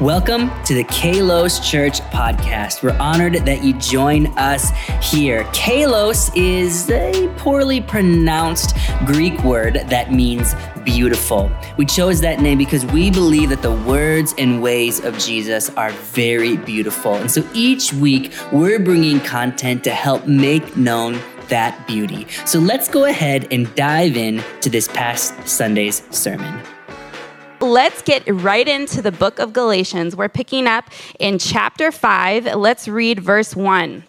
Welcome to the Kalos Church podcast. We're honored that you join us here. Kalos is a poorly pronounced Greek word that means beautiful. We chose that name because we believe that the words and ways of Jesus are very beautiful. And so each week, we're bringing content to help make known that beauty. So let's go ahead and dive in to this past Sunday's sermon let's get right into the book of Galatians. We're picking up in chapter 5. Let's read verse 1.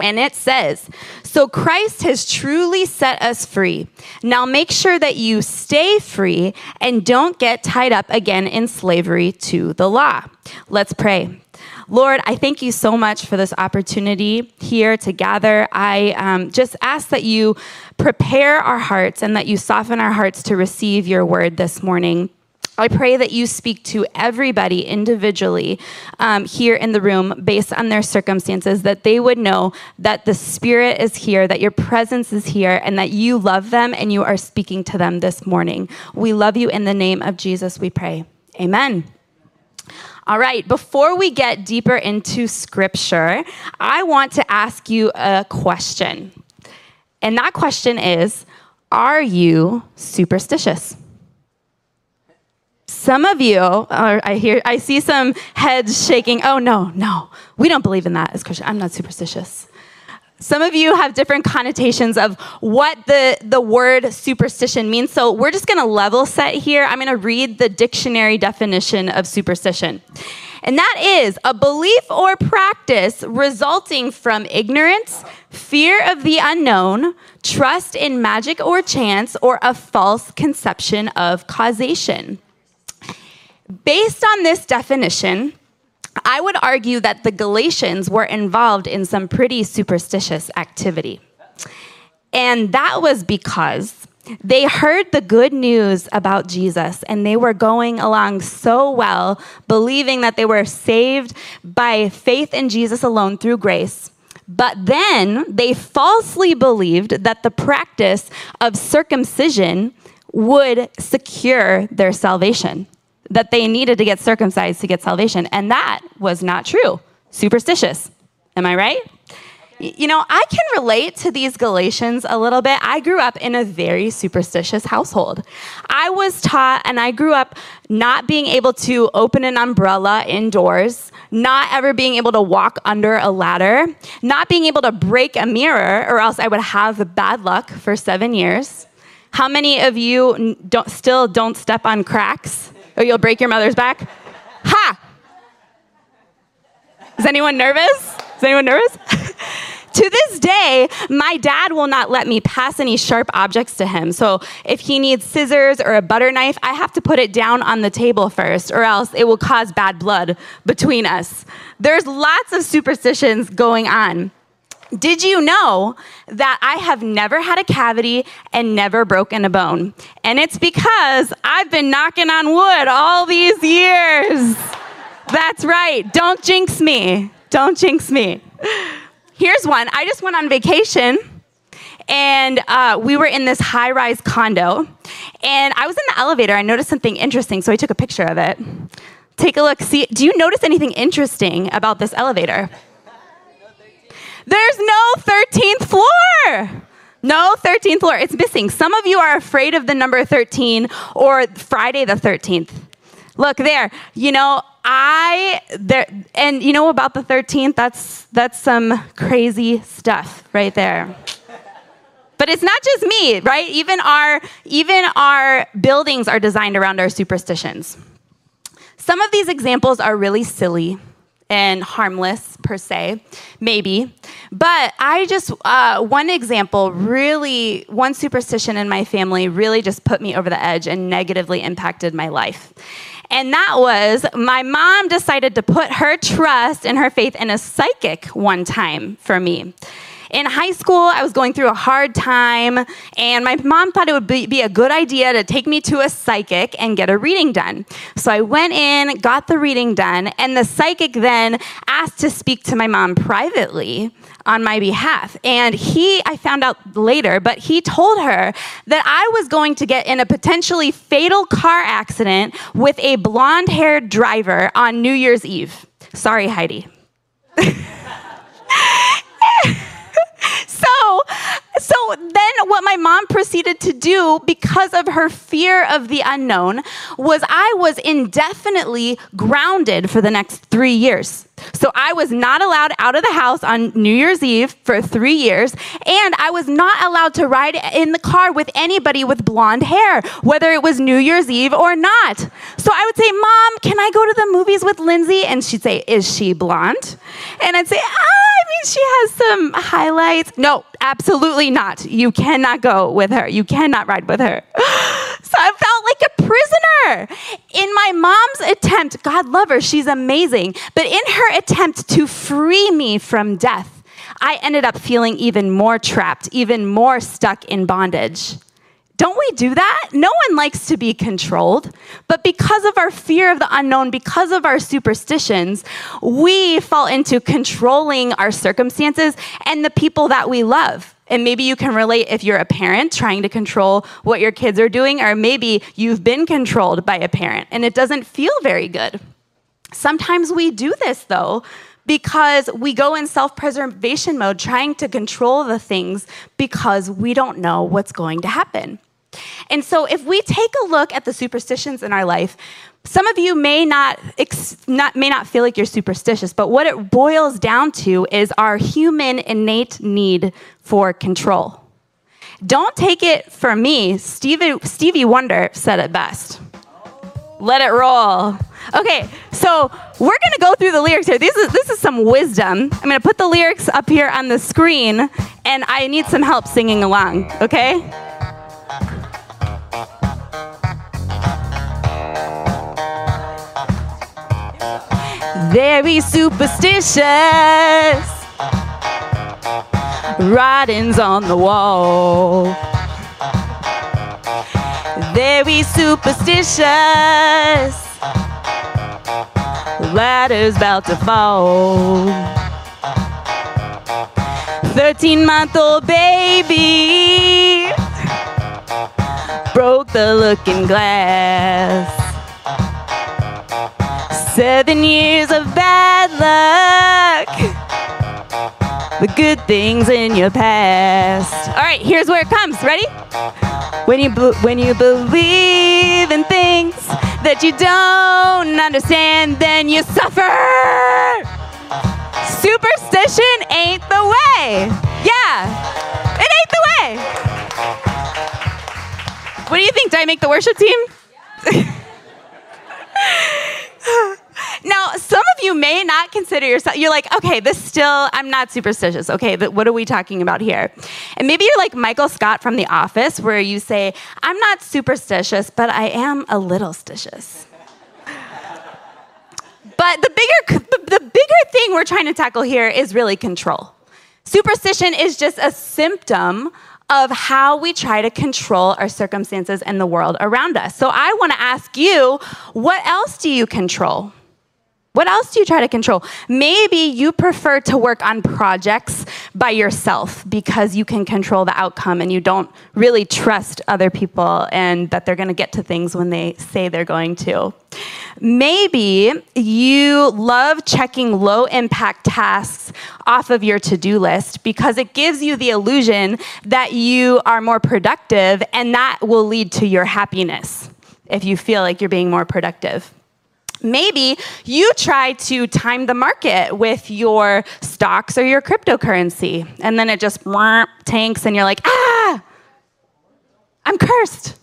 And it says, So Christ has truly set us free. Now make sure that you stay free and don't get tied up again in slavery to the law. Let's pray. Lord, I thank you so much for this opportunity here to gather. I um, just ask that you prepare our hearts and that you soften our hearts to receive your word this morning. I pray that you speak to everybody individually um, here in the room based on their circumstances, that they would know that the Spirit is here, that your presence is here, and that you love them and you are speaking to them this morning. We love you in the name of Jesus, we pray. Amen. All right, before we get deeper into scripture, I want to ask you a question. And that question is Are you superstitious? Some of you, are, I hear, I see some heads shaking. Oh no, no, we don't believe in that as Christians. I'm not superstitious. Some of you have different connotations of what the, the word superstition means. So we're just going to level set here. I'm going to read the dictionary definition of superstition. And that is a belief or practice resulting from ignorance, fear of the unknown, trust in magic or chance, or a false conception of causation. Based on this definition, I would argue that the Galatians were involved in some pretty superstitious activity. And that was because they heard the good news about Jesus and they were going along so well, believing that they were saved by faith in Jesus alone through grace. But then they falsely believed that the practice of circumcision would secure their salvation that they needed to get circumcised to get salvation. And that was not true. Superstitious. Am I right? You know, I can relate to these Galatians a little bit. I grew up in a very superstitious household. I was taught, and I grew up not being able to open an umbrella indoors, not ever being able to walk under a ladder, not being able to break a mirror, or else I would have bad luck for seven years. How many of you don't, still don't step on cracks? Or you'll break your mother's back. Ha! Is anyone nervous? Is anyone nervous? to this day, my dad will not let me pass any sharp objects to him. So if he needs scissors or a butter knife, I have to put it down on the table first, or else it will cause bad blood between us. There's lots of superstitions going on. Did you know that I have never had a cavity and never broken a bone? And it's because I've been knocking on wood all these years. That's right. Don't jinx me. Don't jinx me. Here's one. I just went on vacation and uh, we were in this high rise condo. And I was in the elevator. I noticed something interesting, so I took a picture of it. Take a look. See, do you notice anything interesting about this elevator? There's no 13th floor. No 13th floor. It's missing. Some of you are afraid of the number 13 or Friday the 13th. Look there. You know, I there and you know about the 13th? That's that's some crazy stuff right there. But it's not just me, right? Even our even our buildings are designed around our superstitions. Some of these examples are really silly and harmless per se, maybe. But I just, uh, one example really, one superstition in my family really just put me over the edge and negatively impacted my life. And that was my mom decided to put her trust and her faith in a psychic one time for me. In high school, I was going through a hard time, and my mom thought it would be, be, a good idea to take me to a psychic and get a reading done. So I went in, got the reading done, and the psychic then asked to speak to my mom privately on my behalf. And he, I found out later, but he told her that I was going to get in a potentially fatal car accident with a blonde haired driver on New Year's Eve. Sorry, Heidi. so then what my mom proceeded to do because of her fear of the unknown was I was indefinitely grounded for the next 3 years. So I was not allowed out of the house on New Year's Eve for 3 years and I was not allowed to ride in the car with anybody with blonde hair whether it was New Year's Eve or not. So I would say, "Mom, can I go to the movies with Lindsay?" and she'd say, "Is she blonde?" And I'd say, ah, I mean, she has some highlights. No, absolutely not. You cannot go with her. You cannot ride with her. So I felt like a prisoner. In my mom's attempt, God love her, she's amazing, but in her attempt to free me from death, I ended up feeling even more trapped, even more stuck in bondage. Don't we do that? No one likes to be controlled. But because of our fear of the unknown, because of our superstitions, we fall into controlling our circumstances and the people that we love. And maybe you can relate if you're a parent trying to control what your kids are doing, or maybe you've been controlled by a parent and it doesn't feel very good. Sometimes we do this though because we go in self preservation mode trying to control the things because we don't know what's going to happen. And so, if we take a look at the superstitions in our life, some of you may not, not, may not feel like you're superstitious, but what it boils down to is our human innate need for control. Don't take it from me. Stevie, Stevie Wonder said it best. Let it roll. Okay, so we're gonna go through the lyrics here. This is, this is some wisdom. I'm gonna put the lyrics up here on the screen, and I need some help singing along, okay? Very superstitious. Writings on the wall. Very superstitious. Ladder's about to fall. 13 month old baby broke the looking glass. Seven years of bad luck. The good things in your past. All right, here's where it comes. Ready? When you when you believe in things that you don't understand, then you suffer. Superstition ain't the way. Yeah, it ain't the way. What do you think? Did I make the worship team? Yeah. Now, some of you may not consider yourself, you're like, okay, this still, I'm not superstitious. Okay, but what are we talking about here? And maybe you're like Michael Scott from The Office, where you say, I'm not superstitious, but I am a little stitious. but the bigger, the bigger thing we're trying to tackle here is really control. Superstition is just a symptom of how we try to control our circumstances and the world around us. So I want to ask you, what else do you control? What else do you try to control? Maybe you prefer to work on projects by yourself because you can control the outcome and you don't really trust other people and that they're going to get to things when they say they're going to. Maybe you love checking low impact tasks off of your to do list because it gives you the illusion that you are more productive and that will lead to your happiness if you feel like you're being more productive. Maybe you try to time the market with your stocks or your cryptocurrency, and then it just tanks, and you're like, ah, I'm cursed.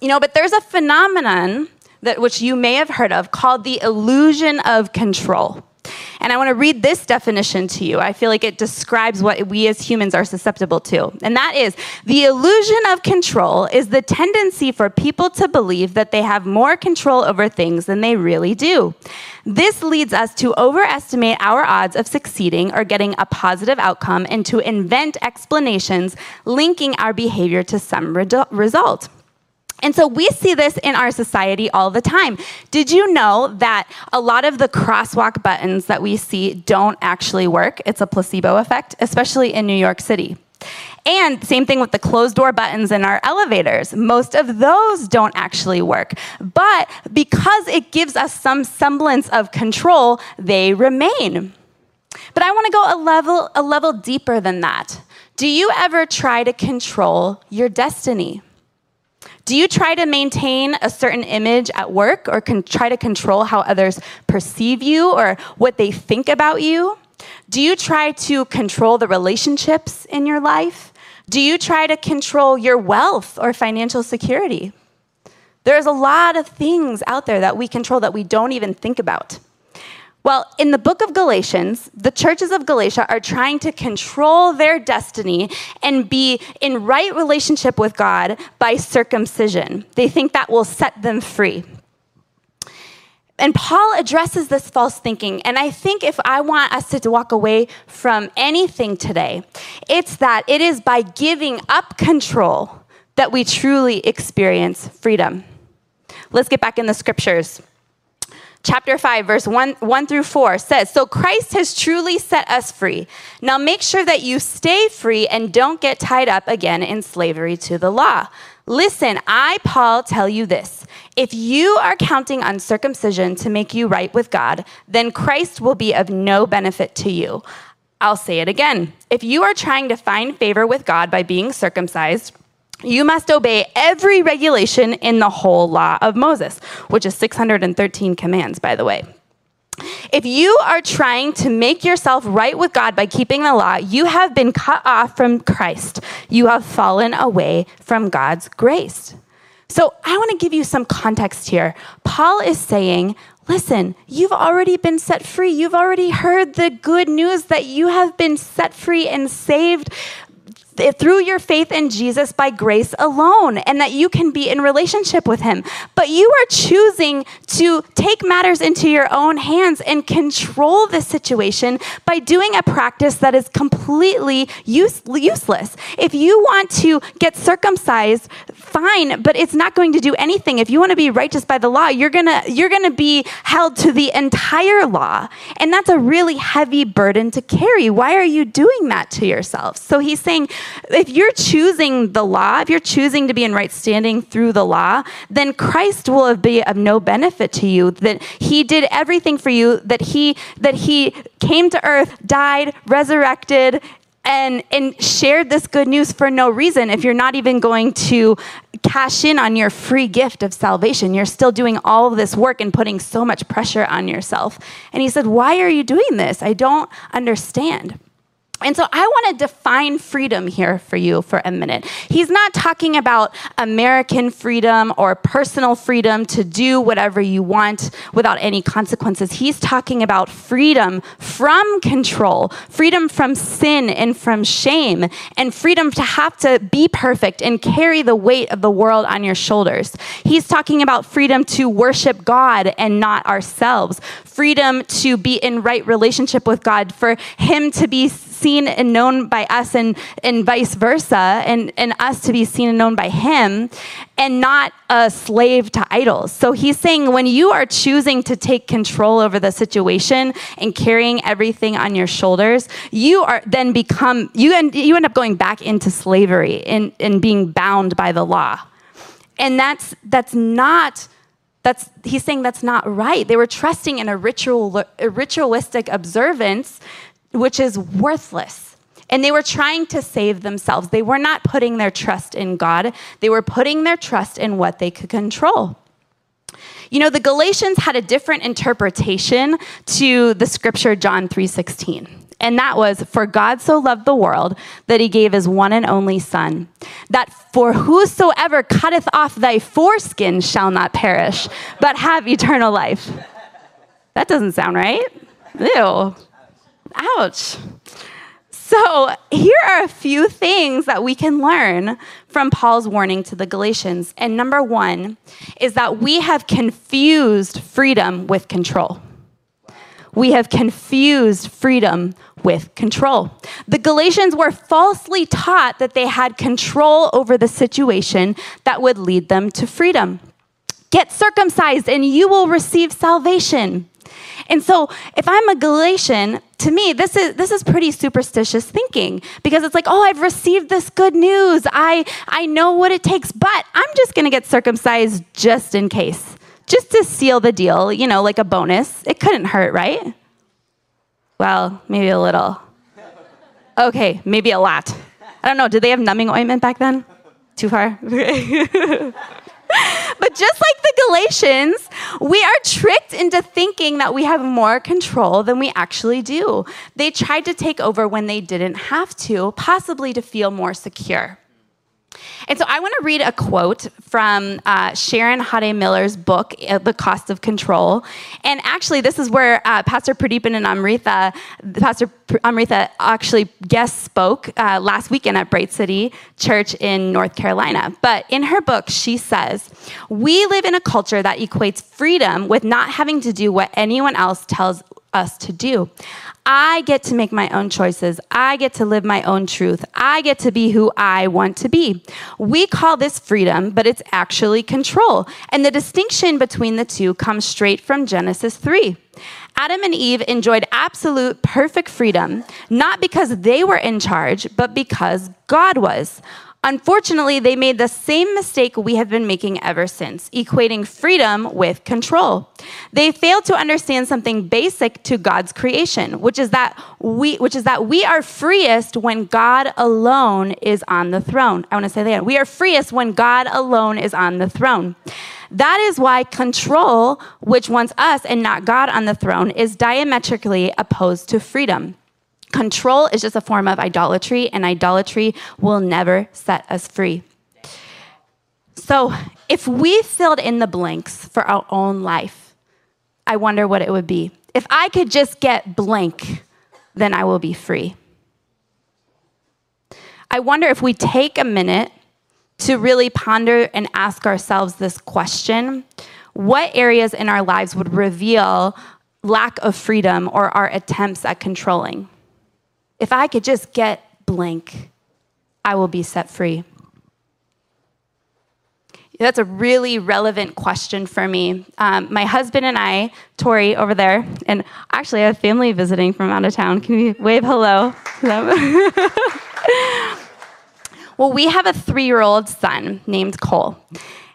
You know, but there's a phenomenon that which you may have heard of called the illusion of control. And I want to read this definition to you. I feel like it describes what we as humans are susceptible to. And that is the illusion of control is the tendency for people to believe that they have more control over things than they really do. This leads us to overestimate our odds of succeeding or getting a positive outcome and to invent explanations linking our behavior to some result. And so we see this in our society all the time. Did you know that a lot of the crosswalk buttons that we see don't actually work? It's a placebo effect, especially in New York City. And same thing with the closed door buttons in our elevators. Most of those don't actually work. But because it gives us some semblance of control, they remain. But I want to go a level a level deeper than that. Do you ever try to control your destiny? Do you try to maintain a certain image at work or can try to control how others perceive you or what they think about you? Do you try to control the relationships in your life? Do you try to control your wealth or financial security? There's a lot of things out there that we control that we don't even think about. Well, in the book of Galatians, the churches of Galatia are trying to control their destiny and be in right relationship with God by circumcision. They think that will set them free. And Paul addresses this false thinking. And I think if I want us to walk away from anything today, it's that it is by giving up control that we truly experience freedom. Let's get back in the scriptures chapter 5, verse 1, 1 through 4 says, So Christ has truly set us free. Now make sure that you stay free and don't get tied up again in slavery to the law. Listen, I, Paul, tell you this. If you are counting on circumcision to make you right with God, then Christ will be of no benefit to you. I'll say it again. If you are trying to find favor with God by being circumcised, you must obey every regulation in the whole law of Moses, which is 613 commands, by the way. If you are trying to make yourself right with God by keeping the law, you have been cut off from Christ. You have fallen away from God's grace. So I want to give you some context here. Paul is saying, Listen, you've already been set free. You've already heard the good news that you have been set free and saved through your faith in Jesus by grace alone, and that you can be in relationship with Him. But you are choosing to take matters into your own hands and control the situation by doing a practice that is completely use, useless. If you want to get circumcised, fine, but it's not going to do anything. If you want to be righteous by the law, you're gonna you're gonna be held to the entire law, and that's a really heavy burden to carry. Why are you doing that to yourself? So He's saying if you're choosing the law, if you're choosing to be in right standing through the law, then Christ will be of no benefit to you. That he did everything for you, that he that he came to earth, died, resurrected, and and shared this good news for no reason. If you're not even going to cash in on your free gift of salvation you're still doing all of this work and putting so much pressure on yourself. And he said why are you doing this? I don't understand and so I want to define freedom here for you for a minute. He's not talking about American freedom or personal freedom to do whatever you want without any consequences. He's talking about freedom from control, freedom from sin and from shame, and freedom to have to be perfect and carry the weight of the world on your shoulders. He's talking about freedom to worship God and not ourselves, freedom to be in right relationship with God, for Him to be seen and known by us and, and vice versa, and, and us to be seen and known by him, and not a slave to idols. So he's saying when you are choosing to take control over the situation and carrying everything on your shoulders, you are then become, you end, you end up going back into slavery and, and being bound by the law. And that's, that's not that's he's saying that's not right they were trusting in a ritual a ritualistic observance which is worthless. And they were trying to save themselves. They were not putting their trust in God, they were putting their trust in what they could control. You know, the Galatians had a different interpretation to the scripture John 3:16. And that was, For God so loved the world that he gave his one and only Son, that for whosoever cutteth off thy foreskin shall not perish, but have eternal life. That doesn't sound right. Ew. Ouch. So, here are a few things that we can learn from Paul's warning to the Galatians. And number one is that we have confused freedom with control. We have confused freedom with control. The Galatians were falsely taught that they had control over the situation that would lead them to freedom. Get circumcised and you will receive salvation. And so, if I'm a Galatian, to me, this is this is pretty superstitious thinking because it's like, oh, I've received this good news. I I know what it takes, but I'm just going to get circumcised just in case, just to seal the deal. You know, like a bonus. It couldn't hurt, right? Well, maybe a little. Okay, maybe a lot. I don't know. Did they have numbing ointment back then? Too far. but just like the Galatians, we are tricked into thinking that we have more control than we actually do. They tried to take over when they didn't have to, possibly to feel more secure. And so I want to read a quote from uh, Sharon Hodde Miller's book, uh, The Cost of Control. And actually, this is where uh, Pastor Pradeepan and Amrita, Pastor Amrita actually guest spoke uh, last weekend at Bright City Church in North Carolina. But in her book, she says, We live in a culture that equates freedom with not having to do what anyone else tells us to do. I get to make my own choices. I get to live my own truth. I get to be who I want to be. We call this freedom, but it's actually control. And the distinction between the two comes straight from Genesis 3. Adam and Eve enjoyed absolute perfect freedom, not because they were in charge, but because God was. Unfortunately, they made the same mistake we have been making ever since, equating freedom with control. They failed to understand something basic to God's creation, which is that we which is that we are freest when God alone is on the throne. I want to say that again. We are freest when God alone is on the throne. That is why control, which wants us and not God on the throne, is diametrically opposed to freedom. Control is just a form of idolatry, and idolatry will never set us free. So, if we filled in the blanks for our own life, I wonder what it would be. If I could just get blank, then I will be free. I wonder if we take a minute to really ponder and ask ourselves this question what areas in our lives would reveal lack of freedom or our attempts at controlling? If I could just get blank, I will be set free. That's a really relevant question for me. Um, my husband and I, Tori over there, and actually I have family visiting from out of town. Can you wave hello? well, we have a three year old son named Cole.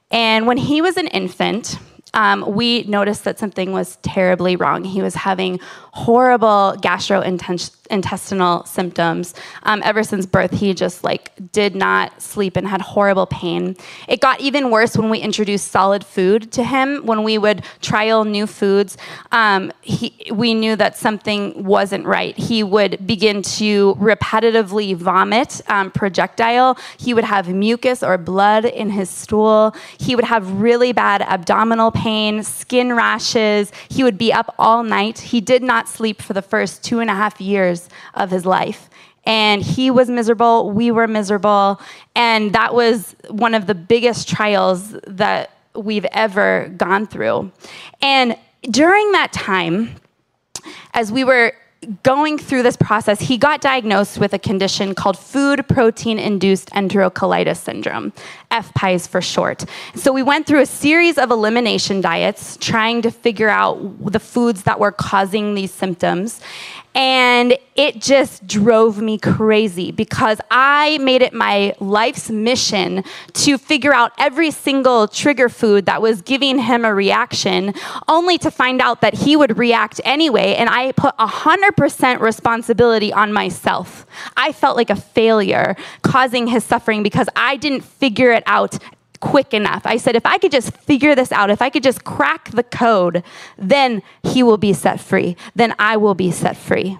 And when he was an infant, um, we noticed that something was terribly wrong. He was having horrible gastrointestinal symptoms. Um, ever since birth, he just like did not sleep and had horrible pain. It got even worse when we introduced solid food to him. When we would trial new foods, um, he, we knew that something wasn't right. He would begin to repetitively vomit um, projectile. He would have mucus or blood in his stool. He would have really bad abdominal pain, skin rashes. He would be up all night. He did not sleep for the first two and a half years of his life. And he was miserable, we were miserable, and that was one of the biggest trials that we've ever gone through. And during that time, as we were going through this process, he got diagnosed with a condition called food protein induced enterocolitis syndrome, FPIES for short. So we went through a series of elimination diets trying to figure out the foods that were causing these symptoms. And it just drove me crazy because I made it my life's mission to figure out every single trigger food that was giving him a reaction, only to find out that he would react anyway. And I put 100% responsibility on myself. I felt like a failure causing his suffering because I didn't figure it out quick enough. I said, if I could just figure this out, if I could just crack the code, then he will be set free. Then I will be set free.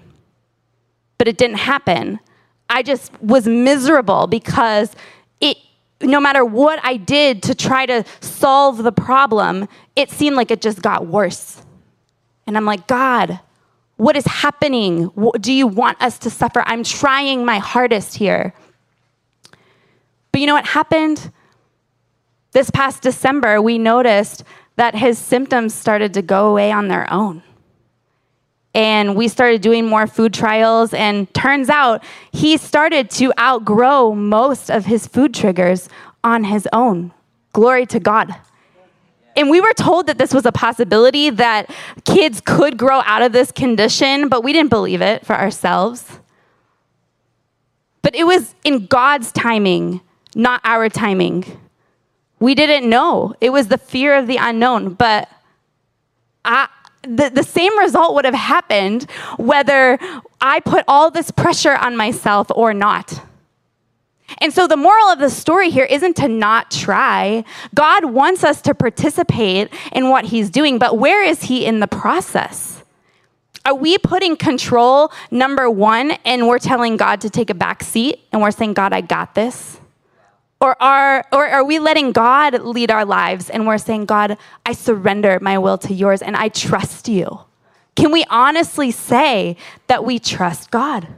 But it didn't happen. I just was miserable because it, no matter what I did to try to solve the problem, it seemed like it just got worse. And I'm like, God, What is happening? Do you want us to suffer? I'm trying my hardest here. But you know what happened? This past December, we noticed that his symptoms started to go away on their own. And we started doing more food trials, and turns out he started to outgrow most of his food triggers on his own. Glory to God. And we were told that this was a possibility that kids could grow out of this condition, but we didn't believe it for ourselves. But it was in God's timing, not our timing. We didn't know. It was the fear of the unknown. But I, the, the same result would have happened whether I put all this pressure on myself or not. And so the moral of the story here isn't to not try. God wants us to participate in what He's doing, but where is He in the process? Are we putting control, number one, and we're telling God to take a back seat and we're saying, God, I got this? Or are, or are we letting God lead our lives and we're saying, God, I surrender my will to yours and I trust you? Can we honestly say that we trust God?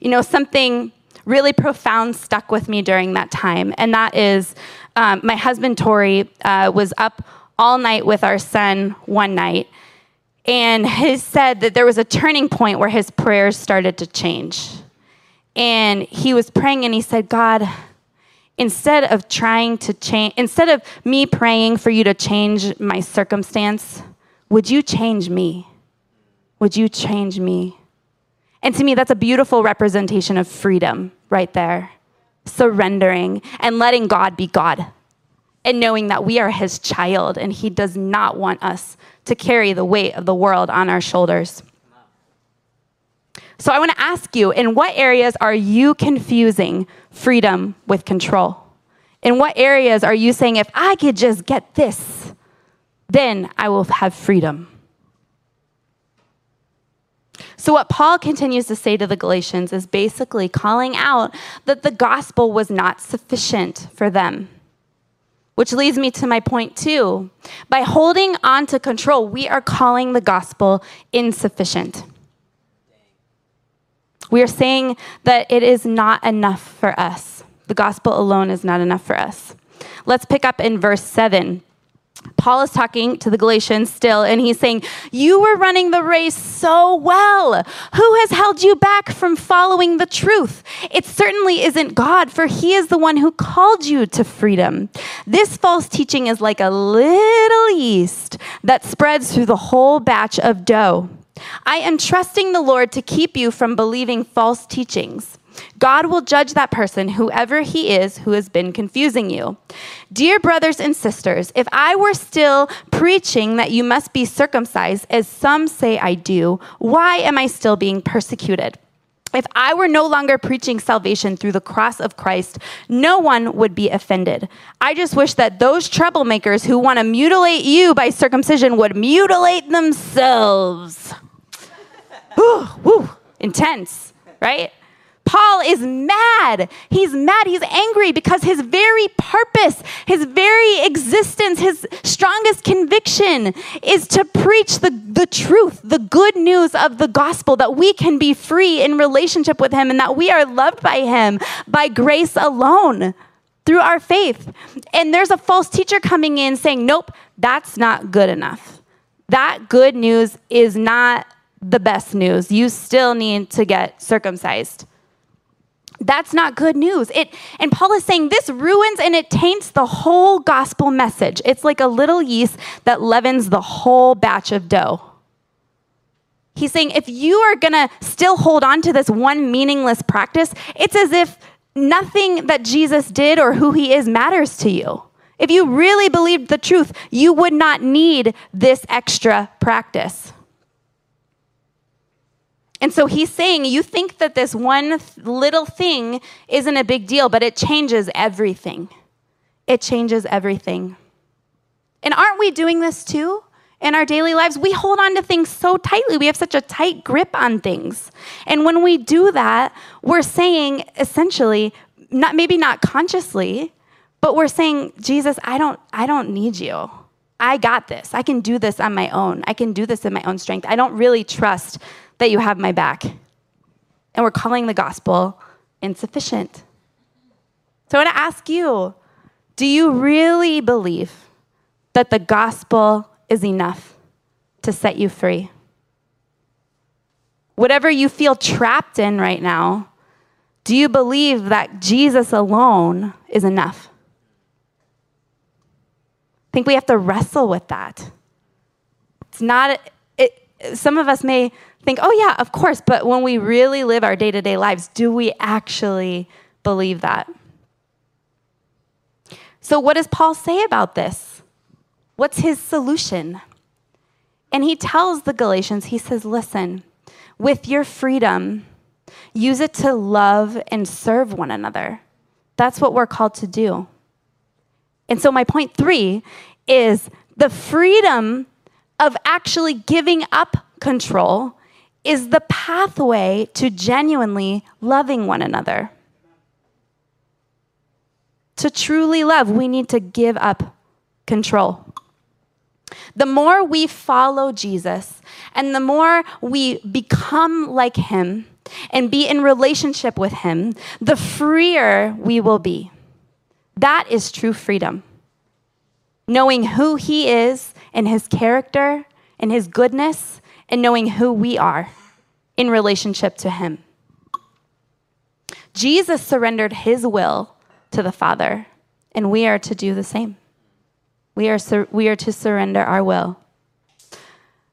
You know, something really profound stuck with me during that time, and that is um, my husband, Tori, uh, was up all night with our son one night, and he said that there was a turning point where his prayers started to change. And he was praying and he said, God, instead of trying to change, instead of me praying for you to change my circumstance, would you change me? Would you change me? And to me, that's a beautiful representation of freedom right there. Surrendering and letting God be God and knowing that we are his child and he does not want us to carry the weight of the world on our shoulders. So I want to ask you in what areas are you confusing freedom with control? In what areas are you saying, if I could just get this, then I will have freedom? So, what Paul continues to say to the Galatians is basically calling out that the gospel was not sufficient for them. Which leads me to my point two. By holding on to control, we are calling the gospel insufficient. We are saying that it is not enough for us. The gospel alone is not enough for us. Let's pick up in verse 7. Paul is talking to the Galatians still, and he's saying, You were running the race so well. Who has held you back from following the truth? It certainly isn't God, for he is the one who called you to freedom. This false teaching is like a little yeast that spreads through the whole batch of dough. I am trusting the Lord to keep you from believing false teachings. God will judge that person, whoever he is, who has been confusing you. Dear brothers and sisters, if I were still preaching that you must be circumcised, as some say I do, why am I still being persecuted? If I were no longer preaching salvation through the cross of Christ, no one would be offended. I just wish that those troublemakers who want to mutilate you by circumcision would mutilate themselves. Whew, whew, intense, right? Paul is mad. He's mad. He's angry because his very purpose, his very existence, his strongest conviction is to preach the, the truth, the good news of the gospel, that we can be free in relationship with him and that we are loved by him by grace alone through our faith. And there's a false teacher coming in saying, nope, that's not good enough. That good news is not the best news. You still need to get circumcised. That's not good news. It and Paul is saying this ruins and it taints the whole gospel message. It's like a little yeast that leavens the whole batch of dough. He's saying if you are going to still hold on to this one meaningless practice, it's as if nothing that Jesus did or who he is matters to you. If you really believed the truth, you would not need this extra practice. And so he's saying, you think that this one little thing isn't a big deal, but it changes everything. It changes everything. And aren't we doing this too? In our daily lives, we hold on to things so tightly. We have such a tight grip on things. And when we do that, we're saying essentially, not maybe not consciously, but we're saying, Jesus, I don't I don't need you. I got this. I can do this on my own. I can do this in my own strength. I don't really trust that you have my back. And we're calling the gospel insufficient. So I want to ask you do you really believe that the gospel is enough to set you free? Whatever you feel trapped in right now, do you believe that Jesus alone is enough? I think we have to wrestle with that. It's not, some of us may think, oh, yeah, of course, but when we really live our day to day lives, do we actually believe that? So, what does Paul say about this? What's his solution? And he tells the Galatians, he says, listen, with your freedom, use it to love and serve one another. That's what we're called to do. And so, my point three is the freedom of actually giving up control is the pathway to genuinely loving one another. To truly love, we need to give up control. The more we follow Jesus and the more we become like him and be in relationship with him, the freer we will be. That is true freedom. Knowing who He is and His character and His goodness, and knowing who we are in relationship to Him. Jesus surrendered His will to the Father, and we are to do the same. We are, sur- we are to surrender our will.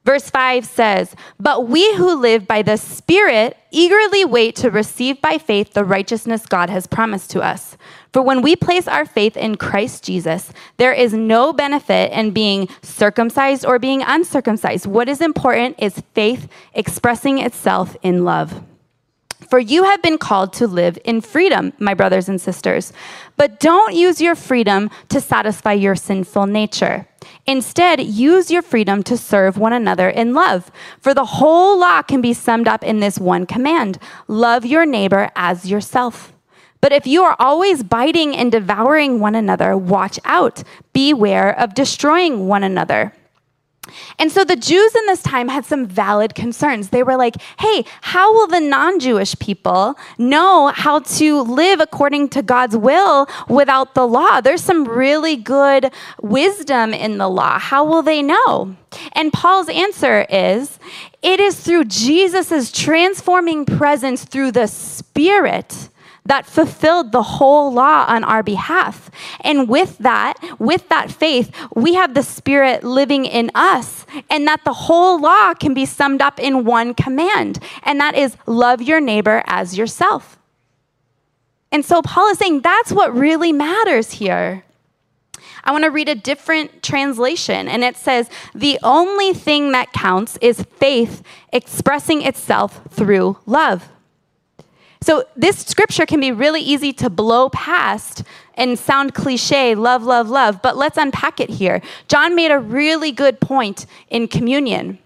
Verse 5 says, But we who live by the Spirit eagerly wait to receive by faith the righteousness God has promised to us. For when we place our faith in Christ Jesus, there is no benefit in being circumcised or being uncircumcised. What is important is faith expressing itself in love. For you have been called to live in freedom, my brothers and sisters. But don't use your freedom to satisfy your sinful nature. Instead, use your freedom to serve one another in love. For the whole law can be summed up in this one command love your neighbor as yourself. But if you are always biting and devouring one another, watch out. Beware of destroying one another. And so the Jews in this time had some valid concerns. They were like, hey, how will the non Jewish people know how to live according to God's will without the law? There's some really good wisdom in the law. How will they know? And Paul's answer is it is through Jesus' transforming presence through the Spirit that fulfilled the whole law on our behalf. And with that, with that faith, we have the Spirit living in us, and that the whole law can be summed up in one command, and that is love your neighbor as yourself. And so Paul is saying that's what really matters here. I want to read a different translation, and it says, The only thing that counts is faith expressing itself through love. So, this scripture can be really easy to blow past and sound cliche love, love, love, but let's unpack it here. John made a really good point in communion,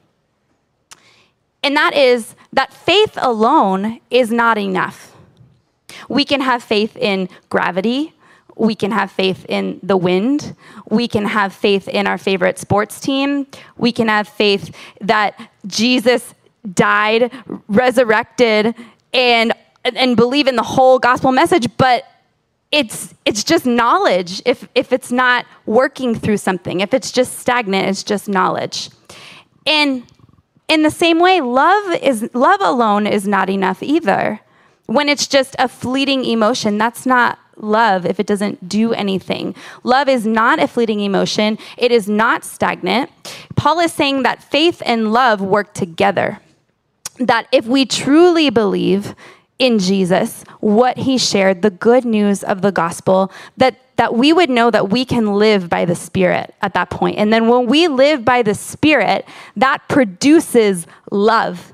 and that is that faith alone is not enough. We can have faith in gravity. We can have faith in the wind. We can have faith in our favorite sports team. We can have faith that Jesus died, resurrected, and and believe in the whole gospel message, but it's it's just knowledge. If if it's not working through something if it's just stagnant it's just knowledge. And in the same way love is love alone is not enough either. When it's just a fleeting emotion that's not love if it doesn't do anything. Love is not a fleeting emotion. It is not stagnant. Paul is saying that faith and love work together. That if we truly believe in Jesus, what he shared, the good news of the gospel, that, that we would know that we can live by the Spirit at that point. And then when we live by the Spirit, that produces love.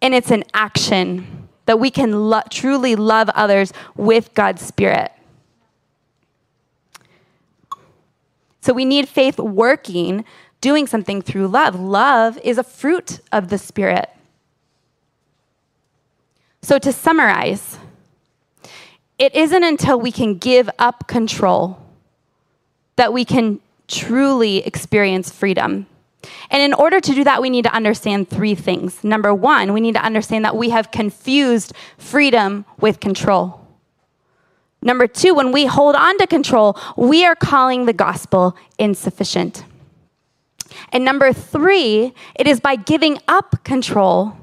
And it's an action that we can lo- truly love others with God's Spirit. So we need faith working, doing something through love. Love is a fruit of the Spirit. So, to summarize, it isn't until we can give up control that we can truly experience freedom. And in order to do that, we need to understand three things. Number one, we need to understand that we have confused freedom with control. Number two, when we hold on to control, we are calling the gospel insufficient. And number three, it is by giving up control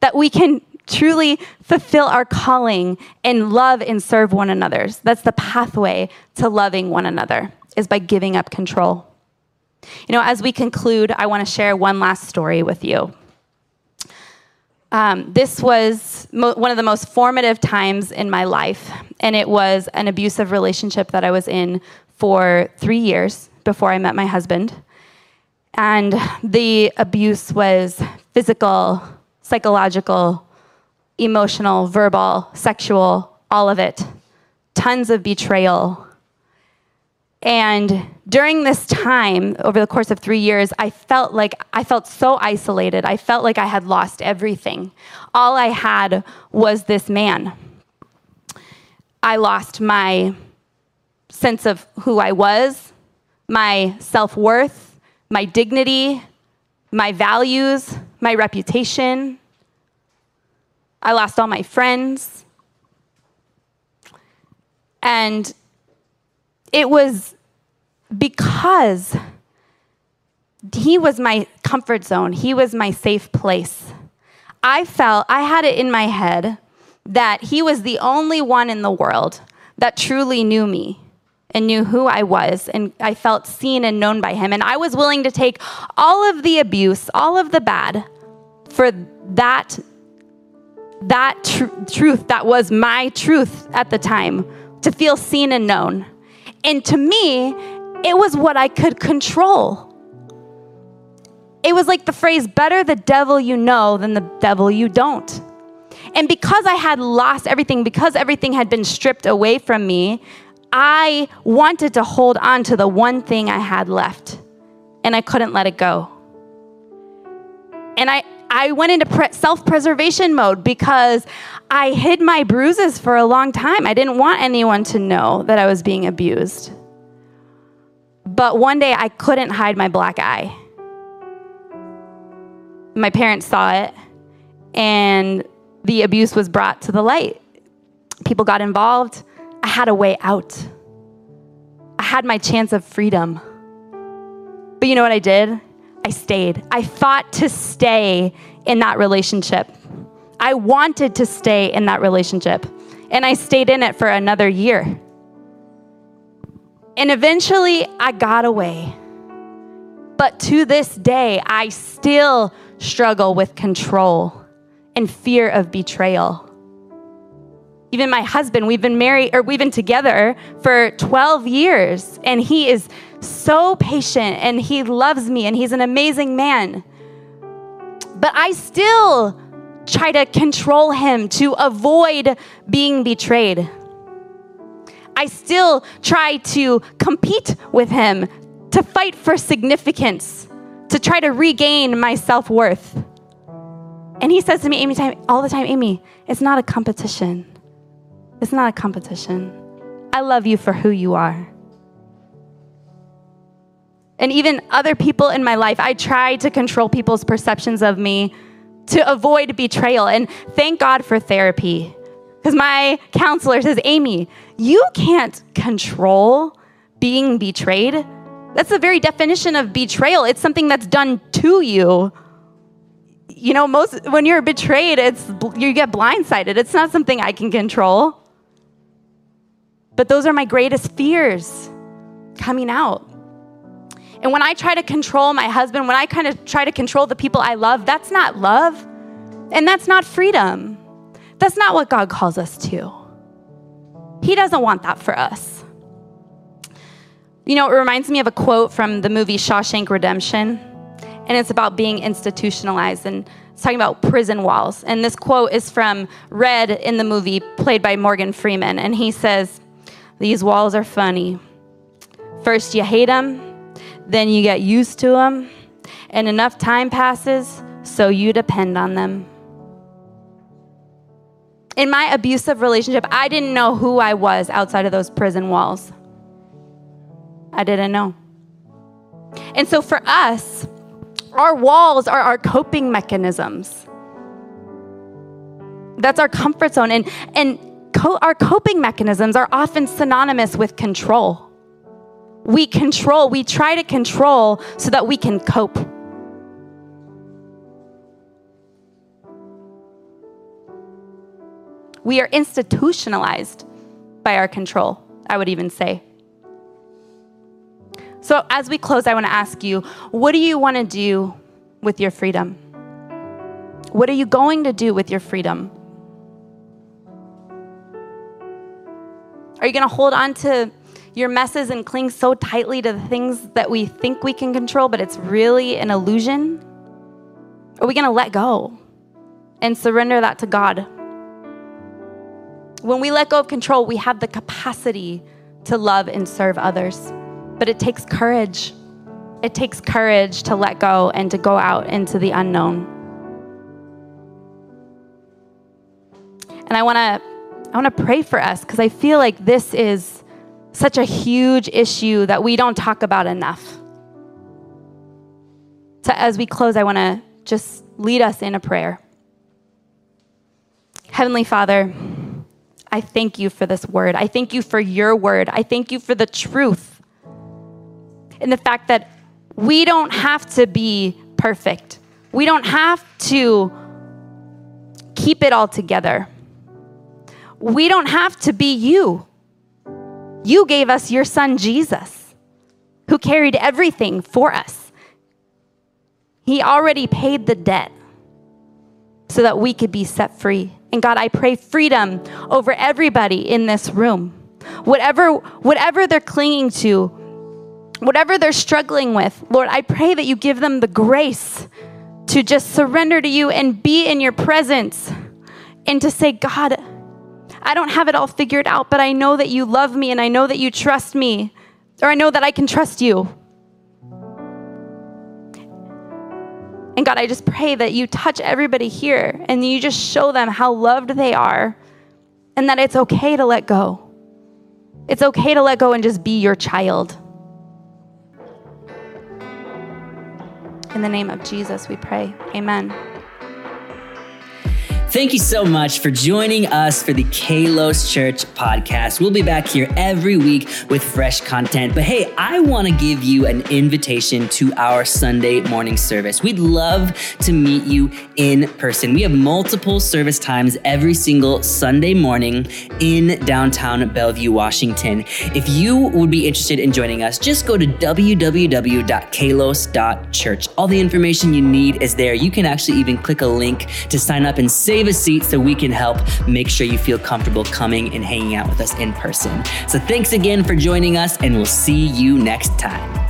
that we can truly fulfill our calling and love and serve one another. That's the pathway to loving one another, is by giving up control. You know, as we conclude, I want to share one last story with you. Um, this was mo- one of the most formative times in my life, and it was an abusive relationship that I was in for three years before I met my husband. And the abuse was physical, psychological, emotional, verbal, sexual, all of it. Tons of betrayal, and during this time, over the course of three years, I felt like I felt so isolated. I felt like I had lost everything. All I had was this man. I lost my sense of who I was, my self worth, my dignity, my values, my reputation. I lost all my friends. And it was because he was my comfort zone, he was my safe place. I felt, I had it in my head that he was the only one in the world that truly knew me and knew who I was, and I felt seen and known by him. And I was willing to take all of the abuse, all of the bad, for that that tr- truth that was my truth at the time to feel seen and known. And to me, it was what I could control. It was like the phrase, better the devil you know than the devil you don't. And because I had lost everything, because everything had been stripped away from me, I wanted to hold on to the one thing I had left, and I couldn't let it go. And I, I went into pre- self preservation mode because I hid my bruises for a long time. I didn't want anyone to know that I was being abused. But one day I couldn't hide my black eye. My parents saw it, and the abuse was brought to the light. People got involved. I had a way out. I had my chance of freedom. But you know what I did? I stayed. I fought to stay in that relationship. I wanted to stay in that relationship, and I stayed in it for another year. And eventually, I got away. But to this day, I still struggle with control and fear of betrayal. Even my husband, we've been married or we've been together for 12 years, and he is so patient and he loves me and he's an amazing man. But I still try to control him to avoid being betrayed. I still try to compete with him, to fight for significance, to try to regain my self worth. And he says to me Amy, all the time, Amy, it's not a competition. It's not a competition. I love you for who you are. And even other people in my life, I try to control people's perceptions of me to avoid betrayal. And thank God for therapy. Because my counselor says, Amy, you can't control being betrayed. That's the very definition of betrayal. It's something that's done to you. You know, most when you're betrayed, it's you get blindsided. It's not something I can control. But those are my greatest fears coming out. And when I try to control my husband, when I kind of try to control the people I love, that's not love. And that's not freedom. That's not what God calls us to. He doesn't want that for us. You know, it reminds me of a quote from the movie Shawshank Redemption, and it's about being institutionalized and it's talking about prison walls. And this quote is from Red in the movie, played by Morgan Freeman, and he says, These walls are funny. First, you hate them, then you get used to them, and enough time passes, so you depend on them. In my abusive relationship, I didn't know who I was outside of those prison walls. I didn't know. And so for us, our walls are our coping mechanisms. That's our comfort zone. And, and co- our coping mechanisms are often synonymous with control. We control, we try to control so that we can cope. We are institutionalized by our control, I would even say. So, as we close, I want to ask you what do you want to do with your freedom? What are you going to do with your freedom? Are you going to hold on to your messes and cling so tightly to the things that we think we can control, but it's really an illusion? Are we going to let go and surrender that to God? When we let go of control, we have the capacity to love and serve others. But it takes courage. It takes courage to let go and to go out into the unknown. And I want to I want to pray for us because I feel like this is such a huge issue that we don't talk about enough. So as we close, I want to just lead us in a prayer. Heavenly Father, I thank you for this word. I thank you for your word. I thank you for the truth and the fact that we don't have to be perfect. We don't have to keep it all together. We don't have to be you. You gave us your son, Jesus, who carried everything for us. He already paid the debt so that we could be set free. And God, I pray freedom over everybody in this room. Whatever, whatever they're clinging to, whatever they're struggling with, Lord, I pray that you give them the grace to just surrender to you and be in your presence and to say, God, I don't have it all figured out, but I know that you love me and I know that you trust me, or I know that I can trust you. And God, I just pray that you touch everybody here and you just show them how loved they are and that it's okay to let go. It's okay to let go and just be your child. In the name of Jesus, we pray. Amen. Thank you so much for joining us for the Kalos Church podcast. We'll be back here every week with fresh content. But hey, I want to give you an invitation to our Sunday morning service. We'd love to meet you in person. We have multiple service times every single Sunday morning in downtown Bellevue, Washington. If you would be interested in joining us, just go to www.kalos.church. All the information you need is there. You can actually even click a link to sign up and save save a seat so we can help make sure you feel comfortable coming and hanging out with us in person. So thanks again for joining us, and we'll see you next time.